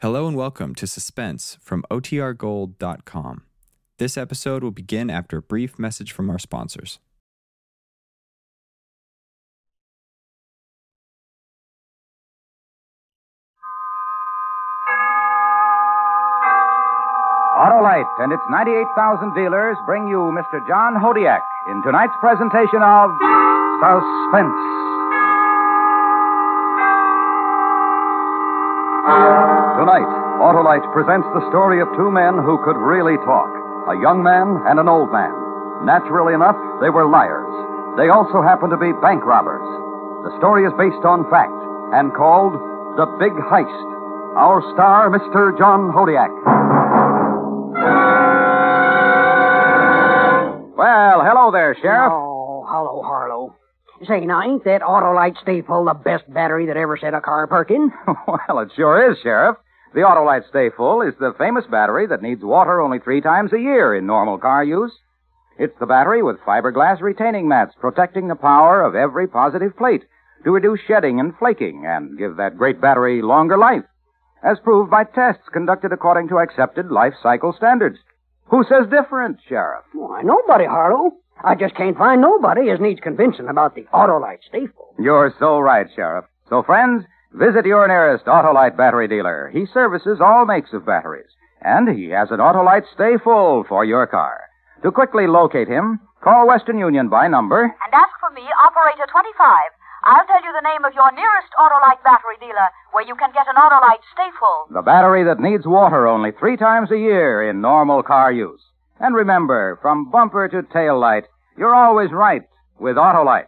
Hello and welcome to Suspense from OTRGold.com. This episode will begin after a brief message from our sponsors. Autolite and its 98,000 dealers bring you Mr. John Hodiak in tonight's presentation of Suspense. Tonight, Autolite presents the story of two men who could really talk a young man and an old man. Naturally enough, they were liars. They also happened to be bank robbers. The story is based on fact and called The Big Heist. Our star, Mr. John Hodiak. Well, hello there, Sheriff. Oh, hello, Harlow. Say, now, ain't that Autolite Stay Full the best battery that ever set a car perking? well, it sure is, Sheriff. The Autolite Stay Full is the famous battery that needs water only three times a year in normal car use. It's the battery with fiberglass retaining mats protecting the power of every positive plate to reduce shedding and flaking and give that great battery longer life, as proved by tests conducted according to accepted life cycle standards. Who says different, Sheriff? Why, nobody, Harlow. I just can't find nobody as needs convincing about the Autolite Stay Full. You're so right, Sheriff. So, friends, visit your nearest Autolite battery dealer. He services all makes of batteries, and he has an Autolite Stay Full for your car. To quickly locate him, call Western Union by number. and ask for me, Operator 25. I'll tell you the name of your nearest Autolite battery dealer where you can get an Autolite Stay Full. The battery that needs water only three times a year in normal car use. And remember, from bumper to tail light, you're always right with Autolite.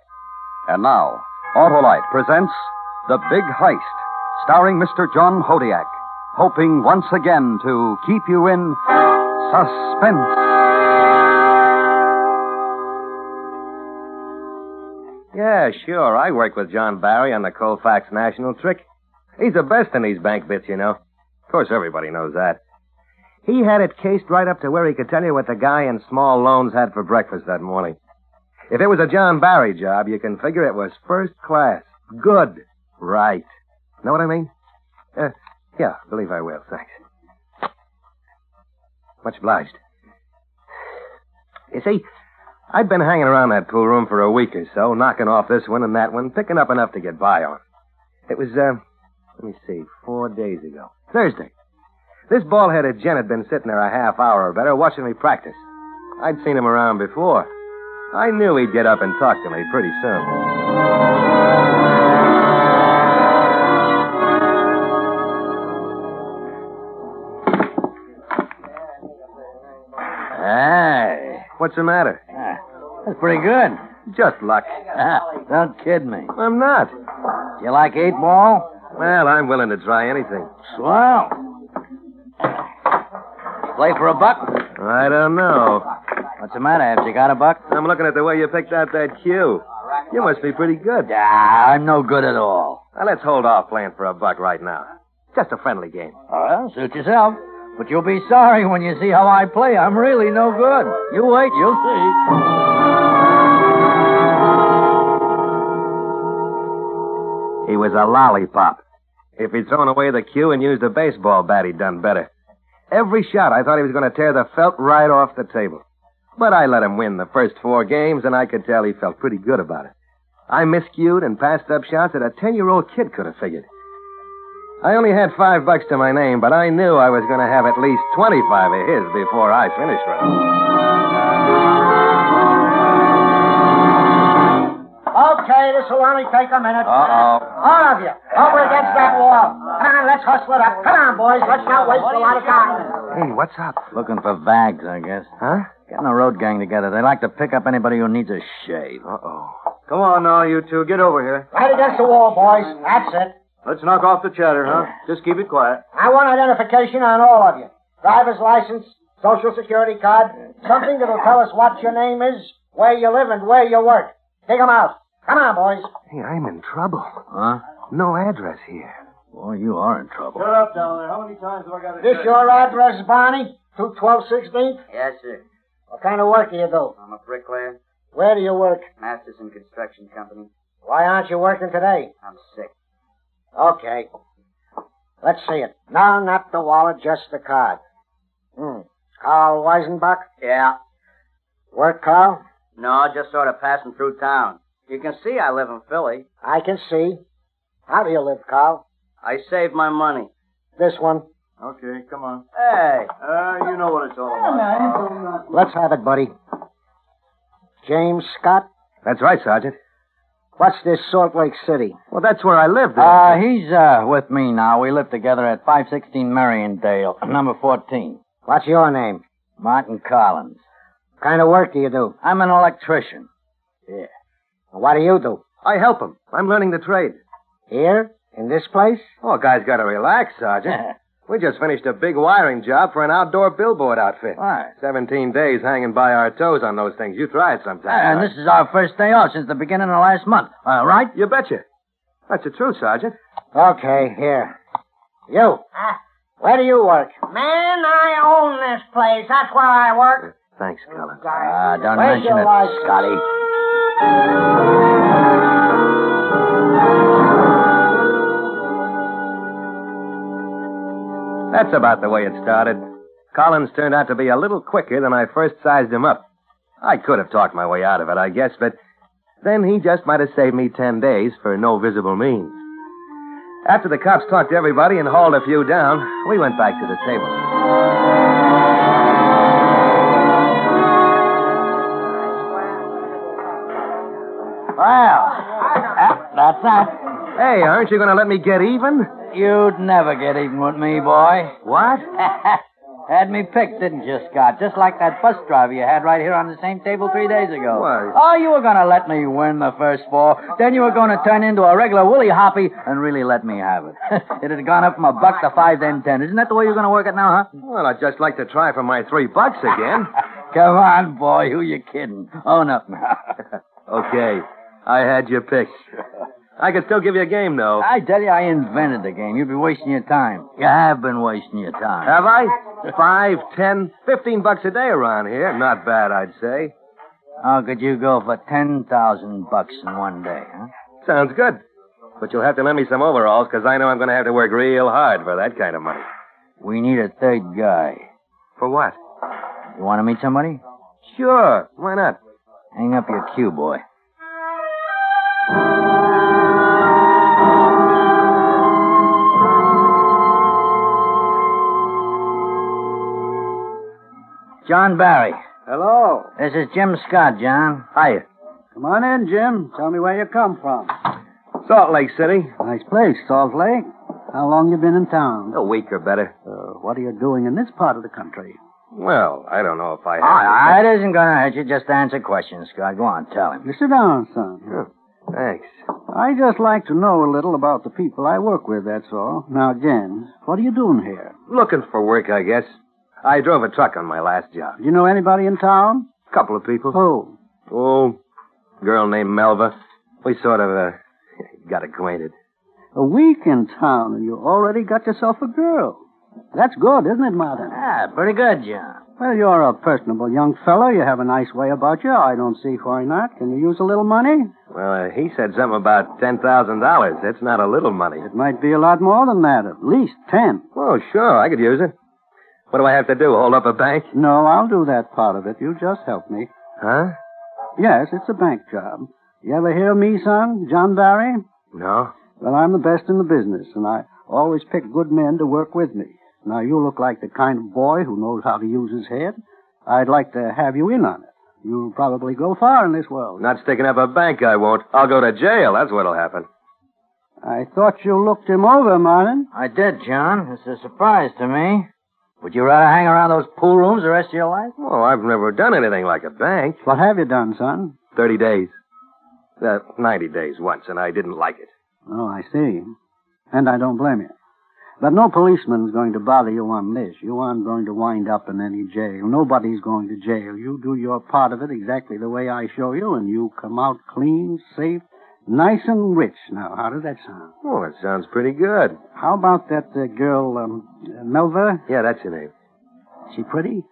And now, Autolite presents The Big Heist, starring Mr. John Hodiak, hoping once again to keep you in suspense. Yeah, sure. I work with John Barry on the Colfax National Trick. He's the best in these bank bits, you know. Of course, everybody knows that. He had it cased right up to where he could tell you what the guy in small loans had for breakfast that morning. If it was a John Barry job, you can figure it was first class. Good. Right. Know what I mean? Uh, yeah, believe I will. Thanks. Much obliged. You see, I'd been hanging around that pool room for a week or so, knocking off this one and that one, picking up enough to get by on. It was, uh, let me see, four days ago. Thursday. This bald-headed gent had been sitting there a half hour or better watching me practice. I'd seen him around before. I knew he'd get up and talk to me pretty soon. Hey, What's the matter? ah, that's pretty good. Just luck. Don't kid me. I'm not. You like eight ball? Well, I'm willing to try anything. Swell. Play for a buck? I don't know. What's the matter? Have you got a buck? I'm looking at the way you picked out that cue. You must be pretty good. Ah, I'm no good at all. Now, let's hold off playing for a buck right now. Just a friendly game. Well, suit yourself. But you'll be sorry when you see how I play. I'm really no good. You wait, you'll see. He was a lollipop. If he'd thrown away the cue and used a baseball bat, he'd done better. Every shot, I thought he was going to tear the felt right off the table. But I let him win the first four games, and I could tell he felt pretty good about it. I miscued and passed up shots that a ten-year-old kid could have figured. I only had five bucks to my name, but I knew I was going to have at least twenty-five of his before I finished with him. Okay, this will only take a minute. Uh-oh. All of you, over against that wall. Come on, let's hustle it up. Come on, boys. Let's not waste a lot of time. Hey, what's up? Looking for vags, I guess. Huh? Getting a road gang together. They like to pick up anybody who needs a shave. Uh-oh. Come on now, you two. Get over here. Right against the wall, boys. That's it. Let's knock off the chatter, huh? Just keep it quiet. I want identification on all of you. Driver's license, social security card, something that'll tell us what your name is, where you live, and where you work. Take 'em out. Come on, boys. Hey, I'm in trouble. Huh? No address here. Boy, you are in trouble. Shut up down there. How many times have I got to This your address, Barney? 212 16th? Yes, sir. What kind of work do you do? I'm a bricklayer, Where do you work? Masterson Construction Company. Why aren't you working today? I'm sick. Okay. Let's see it. No, not the wallet, just the card. Hmm. Carl Weisenbach? Yeah. Work, Carl? No, just sort of passing through town. You can see I live in Philly. I can see. How do you live, Carl? I save my money. This one. Okay, come on. Hey, uh, you know what it's all about. Let's have it, buddy. James Scott? That's right, Sergeant. What's this Salt Lake City? Well, that's where I live. Uh, he's, uh, with me now. We live together at 516 Mariondale, number 14. What's your name? Martin Collins. What kind of work do you do? I'm an electrician. Yeah. What do you do? I help him. I'm learning the trade. Here? In this place? Oh, a guy's got to relax, Sergeant. we just finished a big wiring job for an outdoor billboard outfit. Why? Seventeen days hanging by our toes on those things. You try it sometime. And this is our first day off since the beginning of last month. Uh, right? You betcha. That's the truth, Sergeant. Okay, here. You. Where do you work? Man, I own this place. That's where I work. Thanks, Collins. Ah, don't Where's mention your it, license? Scotty. That's about the way it started. Collins turned out to be a little quicker than I first sized him up. I could have talked my way out of it, I guess, but then he just might have saved me ten days for no visible means. After the cops talked to everybody and hauled a few down, we went back to the table. Well, that's that. Hey, aren't you going to let me get even? You'd never get even with me, boy. What? had me picked, didn't you, Scott? Just like that bus driver you had right here on the same table three days ago. Why? Oh, you were going to let me win the first four. Then you were going to turn into a regular Willie Hoppe and really let me have it. it had gone up from a buck to five, then ten. Isn't that the way you're going to work it now, huh? Well, I'd just like to try for my three bucks again. Come on, boy. Who you kidding? Own up now. okay. I had your picked. I could still give you a game, though. I tell you, I invented the game. You'd be wasting your time. You have been wasting your time. Have I? Five, ten, fifteen bucks a day around here. Not bad, I'd say. How could you go for ten thousand bucks in one day, huh? Sounds good. But you'll have to lend me some overalls, because I know I'm going to have to work real hard for that kind of money. We need a third guy. For what? You want to meet somebody? Sure. Why not? Hang up your cue, boy. John Barry. Hello. This is Jim Scott, John. Hiya. Come on in, Jim. Tell me where you come from. Salt Lake City. Nice place, Salt Lake. How long you been in town? A week or better. Uh, what are you doing in this part of the country? Well, I don't know if I have. Ah, it isn't going to hurt you. Just answer questions, Scott. Go on, tell him. You sit down, son. Thanks. I just like to know a little about the people I work with, that's all. Now, Jen, what are you doing here? Looking for work, I guess. I drove a truck on my last job. Do you know anybody in town? A couple of people. Who? Oh, girl named Melva. We sort of, uh, got acquainted. A week in town, and you already got yourself a girl. That's good, isn't it, Martin? Ah, pretty good, John. Well, you're a personable young fellow. You have a nice way about you. I don't see why not. Can you use a little money? Well, uh, he said something about $10,000. That's not a little money. It might be a lot more than that. At least ten. Oh, sure, I could use it. What do I have to do? Hold up a bank? No, I'll do that part of it. You just help me. Huh? Yes, it's a bank job. You ever hear of me, son? John Barry? No. Well, I'm the best in the business, and I always pick good men to work with me. Now, you look like the kind of boy who knows how to use his head. I'd like to have you in on it. You'll probably go far in this world. Not sticking up a bank, I won't. I'll go to jail. That's what'll happen. I thought you looked him over, Martin. I did, John. It's a surprise to me. Would you rather hang around those pool rooms the rest of your life? Oh, I've never done anything like a bank. What have you done, son? Thirty days. Uh, ninety days once, and I didn't like it. Oh, I see. And I don't blame you. But no policeman's going to bother you on this. You aren't going to wind up in any jail. Nobody's going to jail. You do your part of it exactly the way I show you, and you come out clean, safe, nice and rich. Now, how does that sound? Oh, it sounds pretty good. How about that uh, girl, um, Melva? Yeah, that's your name. She pretty?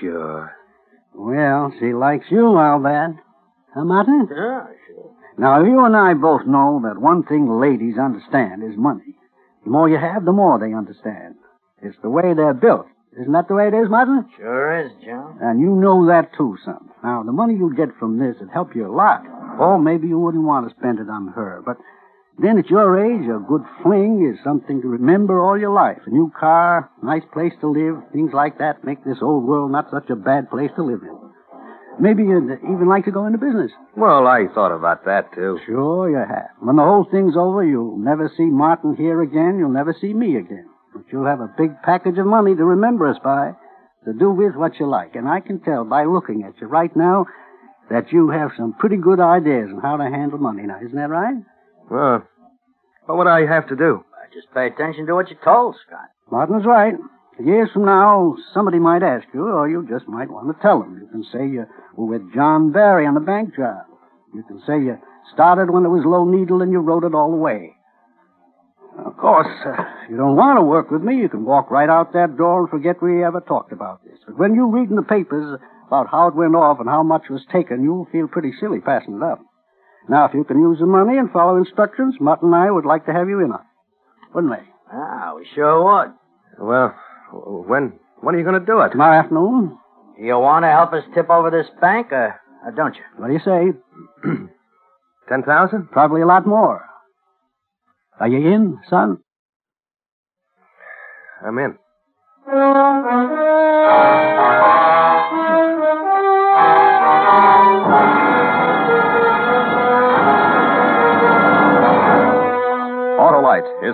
Sure. Well, she likes you, I'll bet. Huh, Martin? Yeah, sure. Now, you and I both know that one thing ladies understand is money. The more you have, the more they understand. It's the way they're built. Isn't that the way it is, Martin? Sure is, Joe. And you know that too, son. Now, the money you get from this would help you a lot. Or maybe you wouldn't want to spend it on her. But then at your age, a good fling is something to remember all your life. A new car, nice place to live, things like that make this old world not such a bad place to live in. Maybe you'd even like to go into business. Well, I thought about that, too. Sure you have. When the whole thing's over, you'll never see Martin here again. You'll never see me again. But you'll have a big package of money to remember us by, to do with what you like. And I can tell by looking at you right now that you have some pretty good ideas on how to handle money now. Isn't that right? Well, what would I have to do? I just pay attention to what you're told, Scott. Martin's right. Years from now, somebody might ask you, or you just might want to tell them. You can say you were with John Barry on the bank job. You can say you started when it was low needle and you rode it all the way. Of course, uh, if you don't want to work with me, you can walk right out that door and forget we ever talked about this. But when you read in the papers about how it went off and how much was taken, you'll feel pretty silly passing it up. Now, if you can use the money and follow instructions, Mutt and I would like to have you in on it. Wouldn't we? Ah, we sure would. Well, when when are you going to do it? Tomorrow afternoon. You want to help us tip over this bank, or, or don't you? What do you say? Ten thousand? Probably a lot more. Are you in, son? I'm in.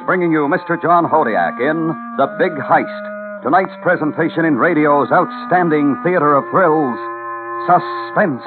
is bringing you Mr. John Hodiak in The Big Heist. Tonight's presentation in radio's outstanding theater of thrills, Suspense.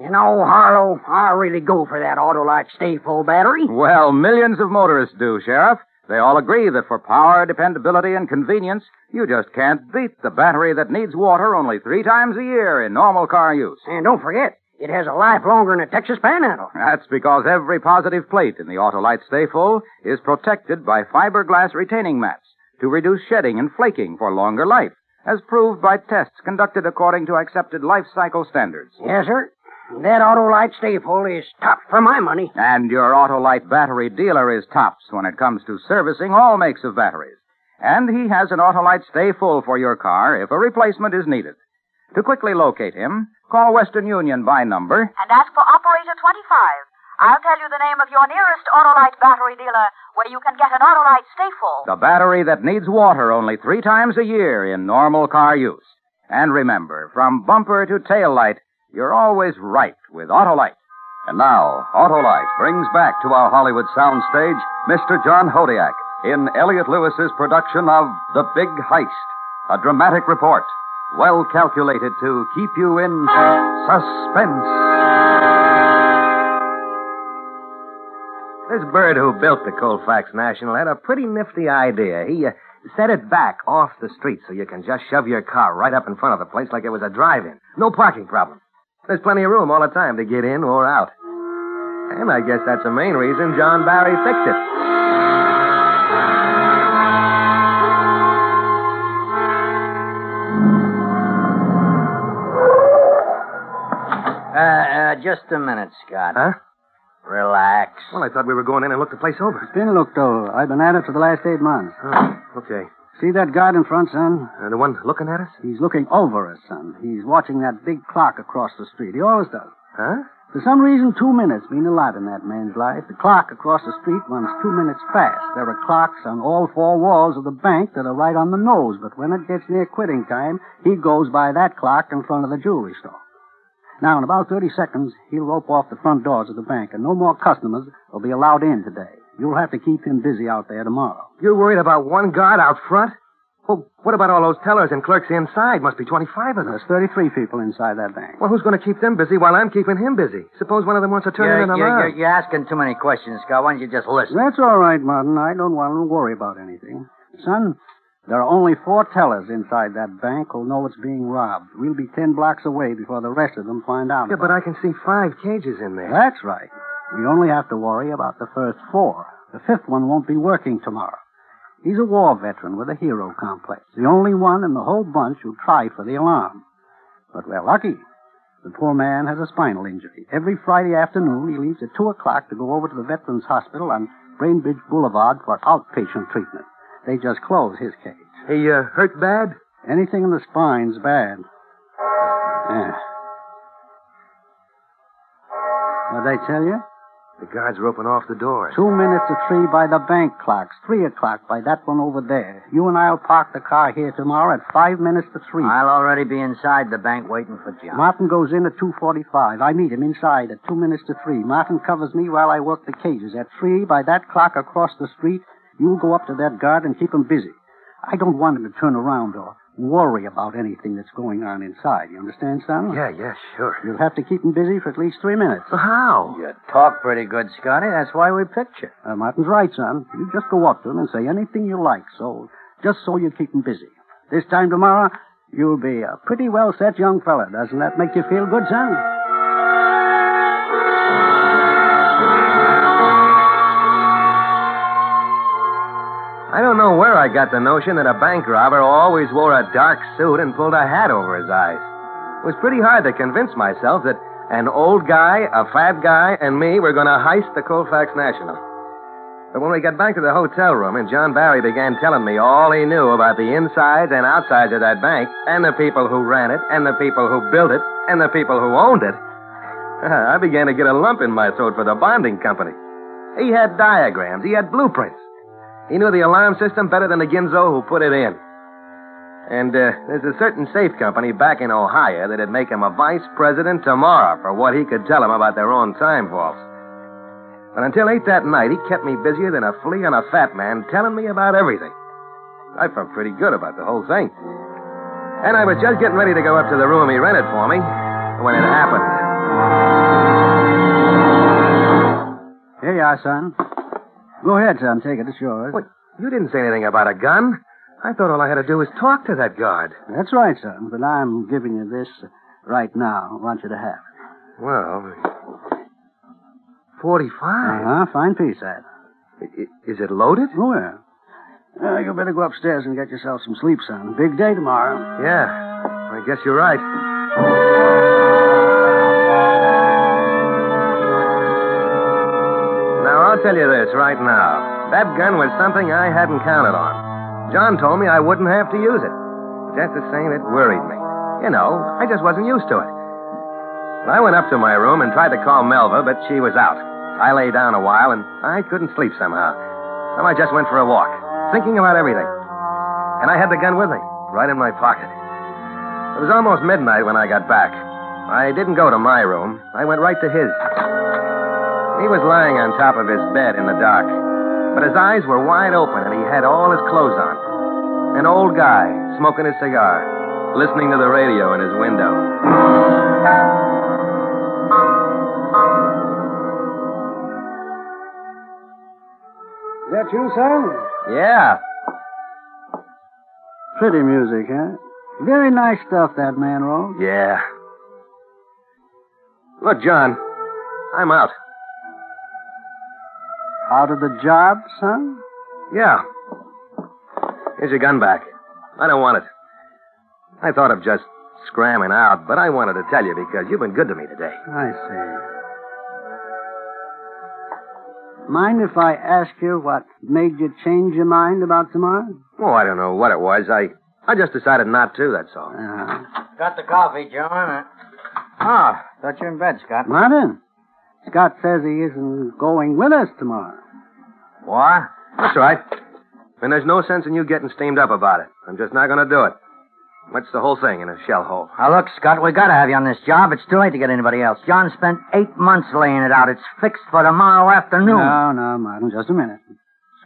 You know, Harlow, I really go for that Autolite Stay Full battery. Well, millions of motorists do, Sheriff. They all agree that for power, dependability, and convenience, you just can't beat the battery that needs water only three times a year in normal car use. And don't forget, it has a life longer than a Texas Panhandle. That's because every positive plate in the Autolite Stay Full is protected by fiberglass retaining mats to reduce shedding and flaking for longer life, as proved by tests conducted according to accepted life cycle standards. Yes, sir. That Autolite Stay Full is top for my money. And your Autolite battery dealer is tops when it comes to servicing all makes of batteries. And he has an Autolite Stay Full for your car if a replacement is needed. To quickly locate him, call Western Union by number And ask for operator 25. I'll tell you the name of your nearest Autolite battery dealer where you can get an Autolite Stay Full. The battery that needs water only three times a year in normal car use. And remember, from bumper to tail light, you're always right with Autolite. And now, Autolite brings back to our Hollywood soundstage Mr. John Hodiak in Elliott Lewis's production of The Big Heist, a dramatic report well calculated to keep you in suspense. This bird who built the Colfax National had a pretty nifty idea. He uh, set it back off the street so you can just shove your car right up in front of the place like it was a drive-in. No parking problem. There's plenty of room all the time to get in or out. And I guess that's the main reason John Barry fixed it. Uh, uh, just a minute, Scott. Huh? Relax. Well, I thought we were going in and look the place over. It's been looked over. I've been at it for the last eight months. Oh, okay. See that guard in front, son? Uh, the one looking at us? He's looking over us, son. He's watching that big clock across the street. He always does. Huh? For some reason, two minutes mean a lot in that man's life. The clock across the street runs two minutes fast. There are clocks on all four walls of the bank that are right on the nose, but when it gets near quitting time, he goes by that clock in front of the jewelry store. Now, in about 30 seconds, he'll rope off the front doors of the bank, and no more customers will be allowed in today. You'll have to keep him busy out there tomorrow. You're worried about one guard out front? Well, what about all those tellers and clerks inside? Must be 25 of them. There's 33 people inside that bank. Well, who's going to keep them busy while I'm keeping him busy? Suppose one of them wants to turn You're, in an you're, you're, you're asking too many questions, Scott. Why don't you just listen? That's all right, Martin. I don't want to worry about anything. Son, there are only four tellers inside that bank who'll know it's being robbed. We'll be ten blocks away before the rest of them find out. Yeah, about but I can see five cages in there. That's right. We only have to worry about the first four. The fifth one won't be working tomorrow. He's a war veteran with a hero complex. The only one in the whole bunch who tried for the alarm. But we're lucky. The poor man has a spinal injury. Every Friday afternoon, he leaves at 2 o'clock to go over to the Veterans Hospital on Brainbridge Boulevard for outpatient treatment. They just closed his case. He, uh, hurt bad? Anything in the spine's bad. Yeah. What'd they tell you? The guards roping off the door. Two minutes to three by the bank clocks. Three o'clock by that one over there. You and I'll park the car here tomorrow at five minutes to three. I'll already be inside the bank waiting for John. Martin goes in at 2.45. I meet him inside at two minutes to three. Martin covers me while I work the cages. At three, by that clock across the street, you'll go up to that guard and keep him busy. I don't want him to turn around or worry about anything that's going on inside. You understand, son? Yeah, yeah, sure. You'll have to keep him busy for at least three minutes. Well, how? You talk pretty good, Scotty. That's why we picked you. Uh, Martin's right, son. You just go up to him and say anything you like, so just so you keep him busy. This time tomorrow, you'll be a pretty well set young fella. Doesn't that make you feel good, son? I got the notion that a bank robber always wore a dark suit and pulled a hat over his eyes. It was pretty hard to convince myself that an old guy, a fat guy, and me were going to heist the Colfax National. But when we got back to the hotel room and John Barry began telling me all he knew about the insides and outsides of that bank, and the people who ran it, and the people who built it, and the people who owned it, I began to get a lump in my throat for the bonding company. He had diagrams, he had blueprints. He knew the alarm system better than the Ginzo who put it in. And uh, there's a certain safe company back in Ohio that'd make him a vice president tomorrow for what he could tell them about their own time vaults. But until eight that night, he kept me busier than a flea on a fat man, telling me about everything. I felt pretty good about the whole thing. And I was just getting ready to go up to the room he rented for me when it happened. Here you are, son. Go ahead, son. Take it. It's yours. Wait, you didn't say anything about a gun. I thought all I had to do was talk to that guard. That's right, son. But I'm giving you this right now. I want you to have it. Well, 45. Uh-huh. Fine piece, that. Is it loaded? Oh, yeah. Uh, you better go upstairs and get yourself some sleep, son. Big day tomorrow. Yeah, I guess you're right. Tell you this right now. That gun was something I hadn't counted on. John told me I wouldn't have to use it. Just the same, it worried me. You know, I just wasn't used to it. I went up to my room and tried to call Melva, but she was out. I lay down a while and I couldn't sleep somehow. So I just went for a walk, thinking about everything. And I had the gun with me, right in my pocket. It was almost midnight when I got back. I didn't go to my room. I went right to his. He was lying on top of his bed in the dark, but his eyes were wide open and he had all his clothes on. An old guy smoking a cigar, listening to the radio in his window. Is that you, son? Yeah. Pretty music, huh? Very nice stuff that man wrote. Yeah. Look, John, I'm out. Out of the job, son? Yeah. Here's your gun back. I don't want it. I thought of just scramming out, but I wanted to tell you because you've been good to me today. I see. Mind if I ask you what made you change your mind about tomorrow? Oh, I don't know what it was. I I just decided not to, that's all. Uh-huh. Got the coffee, John. Ah, thought you're in bed, Scott. Martin, Scott says he isn't going with us tomorrow. What? That's right. And there's no sense in you getting steamed up about it. I'm just not going to do it. What's the whole thing in a shell hole? Now, look, Scott, we gotta have you on this job. It's too late to get anybody else. John spent eight months laying it out. It's fixed for tomorrow afternoon. No, no, Martin, just a minute.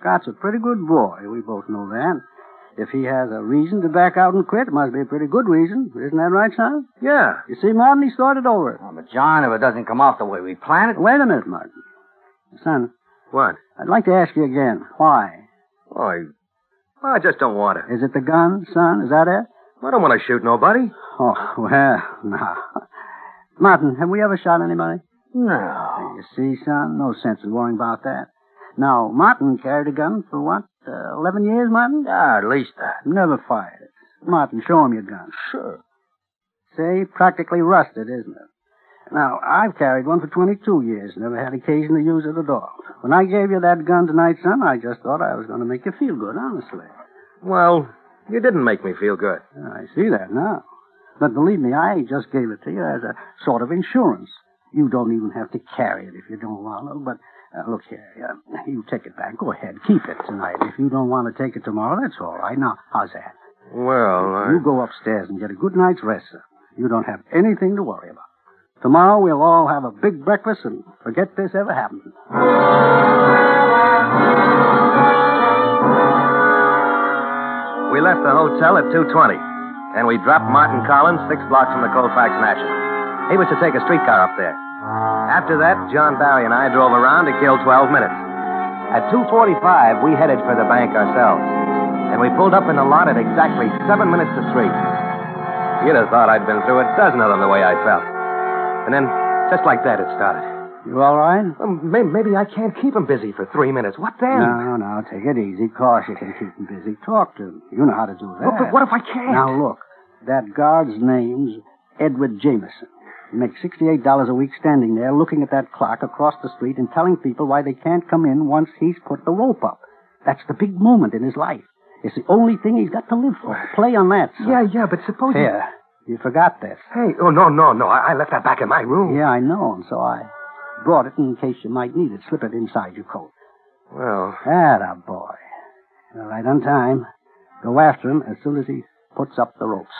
Scott's a pretty good boy. We both know that. If he has a reason to back out and quit, it must be a pretty good reason. Isn't that right, son? Yeah. You see, Martin, he's thought it over. Oh, but, John, if it doesn't come off the way we planned it. Wait a minute, Martin. Son, What? I'd like to ask you again. Why? Oh, I, well, I just don't want it. Is it the gun, son? Is that it? I don't want to shoot nobody. Oh, well, no. Martin, have we ever shot anybody? No. You see, son, no sense in worrying about that. Now, Martin carried a gun for what, uh, 11 years, Martin? Ah, at least that. Never fired it. Martin, show him your gun. Sure. Say, practically rusted, isn't it? Now, I've carried one for 22 years, never had occasion to use it at all. When I gave you that gun tonight, son, I just thought I was going to make you feel good, honestly. Well, you didn't make me feel good. I see that now. But believe me, I just gave it to you as a sort of insurance. You don't even have to carry it if you don't want to, but uh, look here, uh, you take it back. Go ahead, keep it tonight. If you don't want to take it tomorrow, that's all right. Now, how's that? Well, I... You go upstairs and get a good night's rest, sir. You don't have anything to worry about. Tomorrow we'll all have a big breakfast and forget this ever happened. We left the hotel at 2.20, and we dropped Martin Collins six blocks from the Colfax National. He was to take a streetcar up there. After that, John Barry and I drove around to kill 12 minutes. At 2.45, we headed for the bank ourselves, and we pulled up in the lot at exactly seven minutes to three. You'd have thought I'd been through a dozen of them the way I felt. And then, just like that, it started. You all right? Um, well, maybe, maybe I can't keep him busy for three minutes. What then? No, no, take it easy. Of course you can keep him busy. Talk to him. You know how to do that. But, but what if I can't? Now, look. That guard's name's Edward Jameson. He makes $68 a week standing there looking at that clock across the street and telling people why they can't come in once he's put the rope up. That's the big moment in his life. It's the only thing he's got to live for. Play on that, son. Yeah, yeah, but suppose... you- Here. You forgot this. Hey, oh, no, no, no. I, I left that back in my room. Yeah, I know, and so I brought it in case you might need it. Slip it inside your coat. Well, Atta boy. All right, on time. Go after him as soon as he puts up the ropes.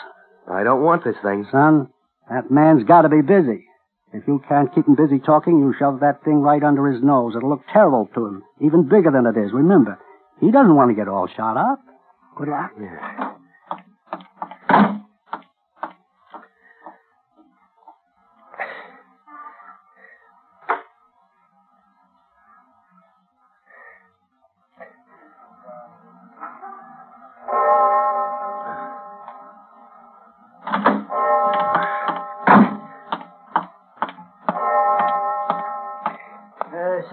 I don't want this thing. Son, that man's got to be busy. If you can't keep him busy talking, you shove that thing right under his nose. It'll look terrible to him, even bigger than it is. Remember, he doesn't want to get all shot up. Good luck. Uh,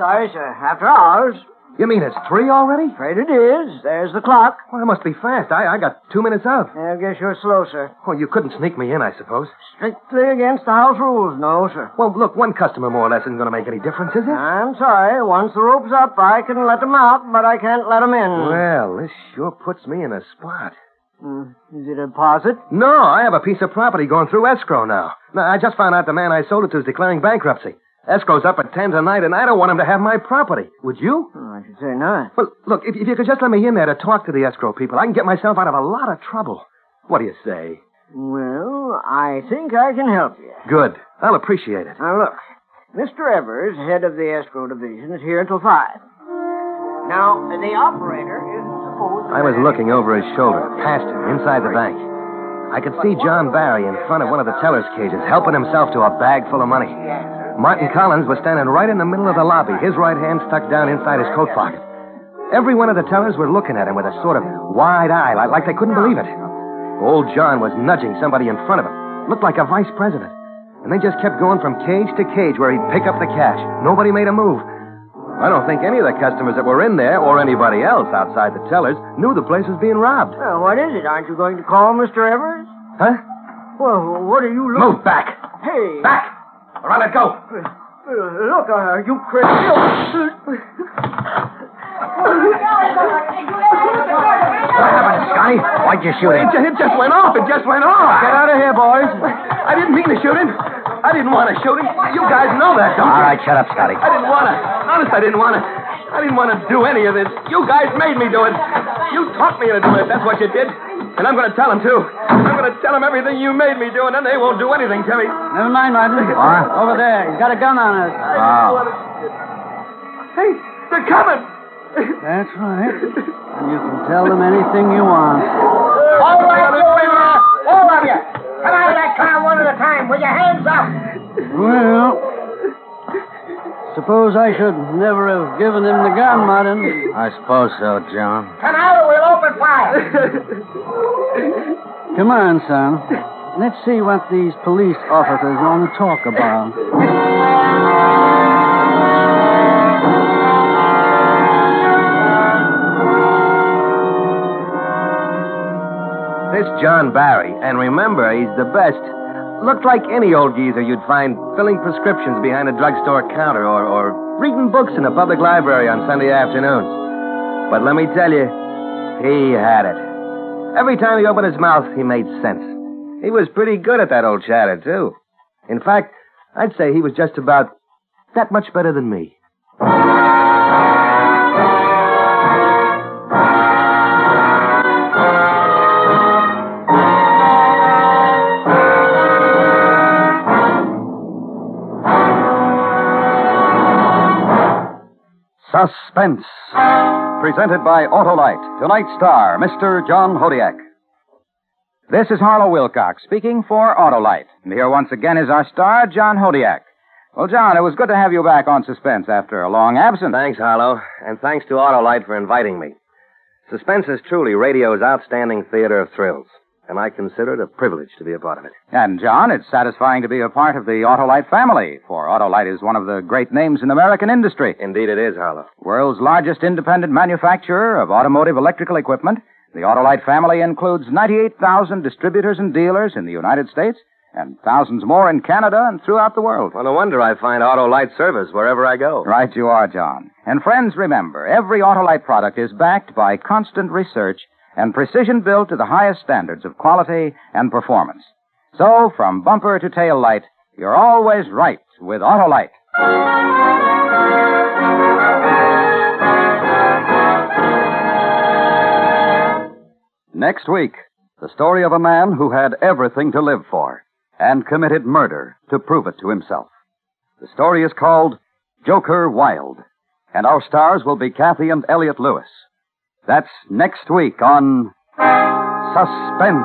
sorry, sir. After hours. You mean it's three already? Afraid it is. There's the clock. Well, that must be fast. I, I got two minutes out. I guess you're slow, sir. Well, you couldn't sneak me in, I suppose. Strictly against the house rules, no, sir. Well, look, one customer more or less isn't going to make any difference, is it? I'm sorry. Once the rope's up, I can let them out, but I can't let them in. Well, this sure puts me in a spot. Hmm, Is it a deposit? No, I have a piece of property going through escrow now. Now, I just found out the man I sold it to is declaring bankruptcy. Escrow's up at 10 tonight, and I don't want him to have my property. Would you? Oh, I should say not. Well, look, if, if you could just let me in there to talk to the escrow people, I can get myself out of a lot of trouble. What do you say? Well, I think I can help you. Good. I'll appreciate it. Now, look. Mr. Evers, head of the escrow division, is here until 5. Now, the operator isn't supposed to... I was looking over his shoulder, past him, inside the bank. I could see John Barry in front of one of the teller's cages, helping himself to a bag full of money. Martin Collins was standing right in the middle of the lobby, his right hand stuck down inside his coat pocket. Every one of the tellers were looking at him with a sort of wide eye, like, like they couldn't believe it. Old John was nudging somebody in front of him. Looked like a vice president. And they just kept going from cage to cage where he'd pick up the cash. Nobody made a move. I don't think any of the customers that were in there, or anybody else outside the tellers, knew the place was being robbed. Well, what is it? Aren't you going to call Mr. Evers? Huh? Well, what are you looking... Move back! Hey! Back! Or I'll let go! Uh, Look, are you crazy? What happened, Scotty? Why'd you shoot him? It, it just went off. It just went off. Get out of here, boys. I didn't mean to shoot him. I didn't want to shoot him. You guys know that, don't you? right, shut up, Scotty. I didn't want to. Honest, I didn't want to. I didn't want to do any of this. You guys made me do it. You taught me to do it. That's what you did. And I'm going to tell them, too. I'm going to tell them everything you made me do, and then they won't do anything to me. Never mind, Martin. What? Over there. He's got a gun on us. Oh. Hey, they're coming. That's right. And you can tell them anything you want. All right, you, all of you. Come out of that car one at a time with your hands up. Well, suppose I should never have given him the gun, Martin. I suppose so, John. Come out or we'll open fire. Come on, son. Let's see what these police officers want to talk about. This John Barry, and remember, he's the best. Looked like any old geezer you'd find filling prescriptions behind a drugstore counter or, or reading books in a public library on Sunday afternoons. But let me tell you, he had it. Every time he opened his mouth, he made sense. He was pretty good at that old chatter, too. In fact, I'd say he was just about that much better than me. Suspense. Presented by Autolite. Tonight's star, Mr. John Hodiak. This is Harlow Wilcox speaking for Autolite. And here once again is our star, John Hodiak. Well, John, it was good to have you back on Suspense after a long absence. Thanks, Harlow, and thanks to Autolite for inviting me. Suspense is truly radio's outstanding theater of thrills, and I consider it a privilege to be a part of it. And, John, it's satisfying to be a part of the Autolite family, for Autolite is one of the great names in American industry. Indeed, it is, Harlow. World's largest independent manufacturer of automotive electrical equipment, the Autolite family includes 98,000 distributors and dealers in the United States and thousands more in Canada and throughout the world. Well, no wonder I find Autolite service wherever I go. Right you are, John. And friends, remember, every Autolite product is backed by constant research and precision built to the highest standards of quality and performance. So, from bumper to tail light, you're always right with Autolite. Next week, the story of a man who had everything to live for and committed murder to prove it to himself. The story is called Joker Wild, and our stars will be Cathy and Elliott Lewis. That's next week on Suspense.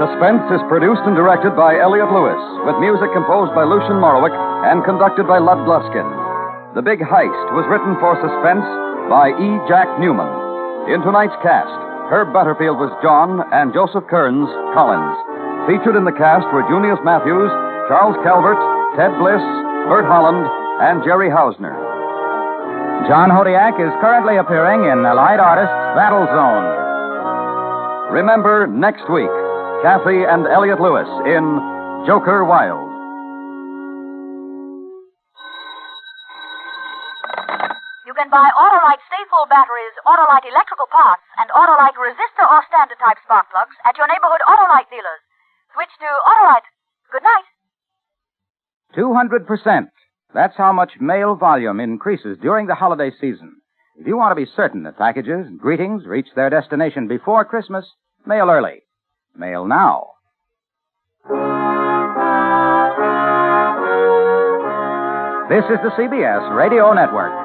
Suspense is produced and directed by Elliott Lewis, with music composed by Lucien Moraweck and conducted by Lud Gluskin. The Big Heist was written for Suspense by E. Jack Neuman. In tonight's cast, Herb Butterfield was John and Joseph Kearns, Collins. Featured in the cast were Junius Matthews, Charles Calvert, Ted Bliss, Bert Holland, and Jerry Hausner. John Hodiak is currently appearing in Allied Artists Battle Zone. Remember, next week, Cathy and Elliott Lewis in Joker Wild. You can buy Autolite Stay Full batteries, Autolite electrical parts, and Autolite resistor or standard type spark plugs at your neighborhood Autolite dealers. Switch to Autolite. Good night. 200%. That's how much mail volume increases during the holiday season. If you want to be certain that packages and greetings reach their destination before Christmas, mail early. Mail now. This is the CBS Radio Network.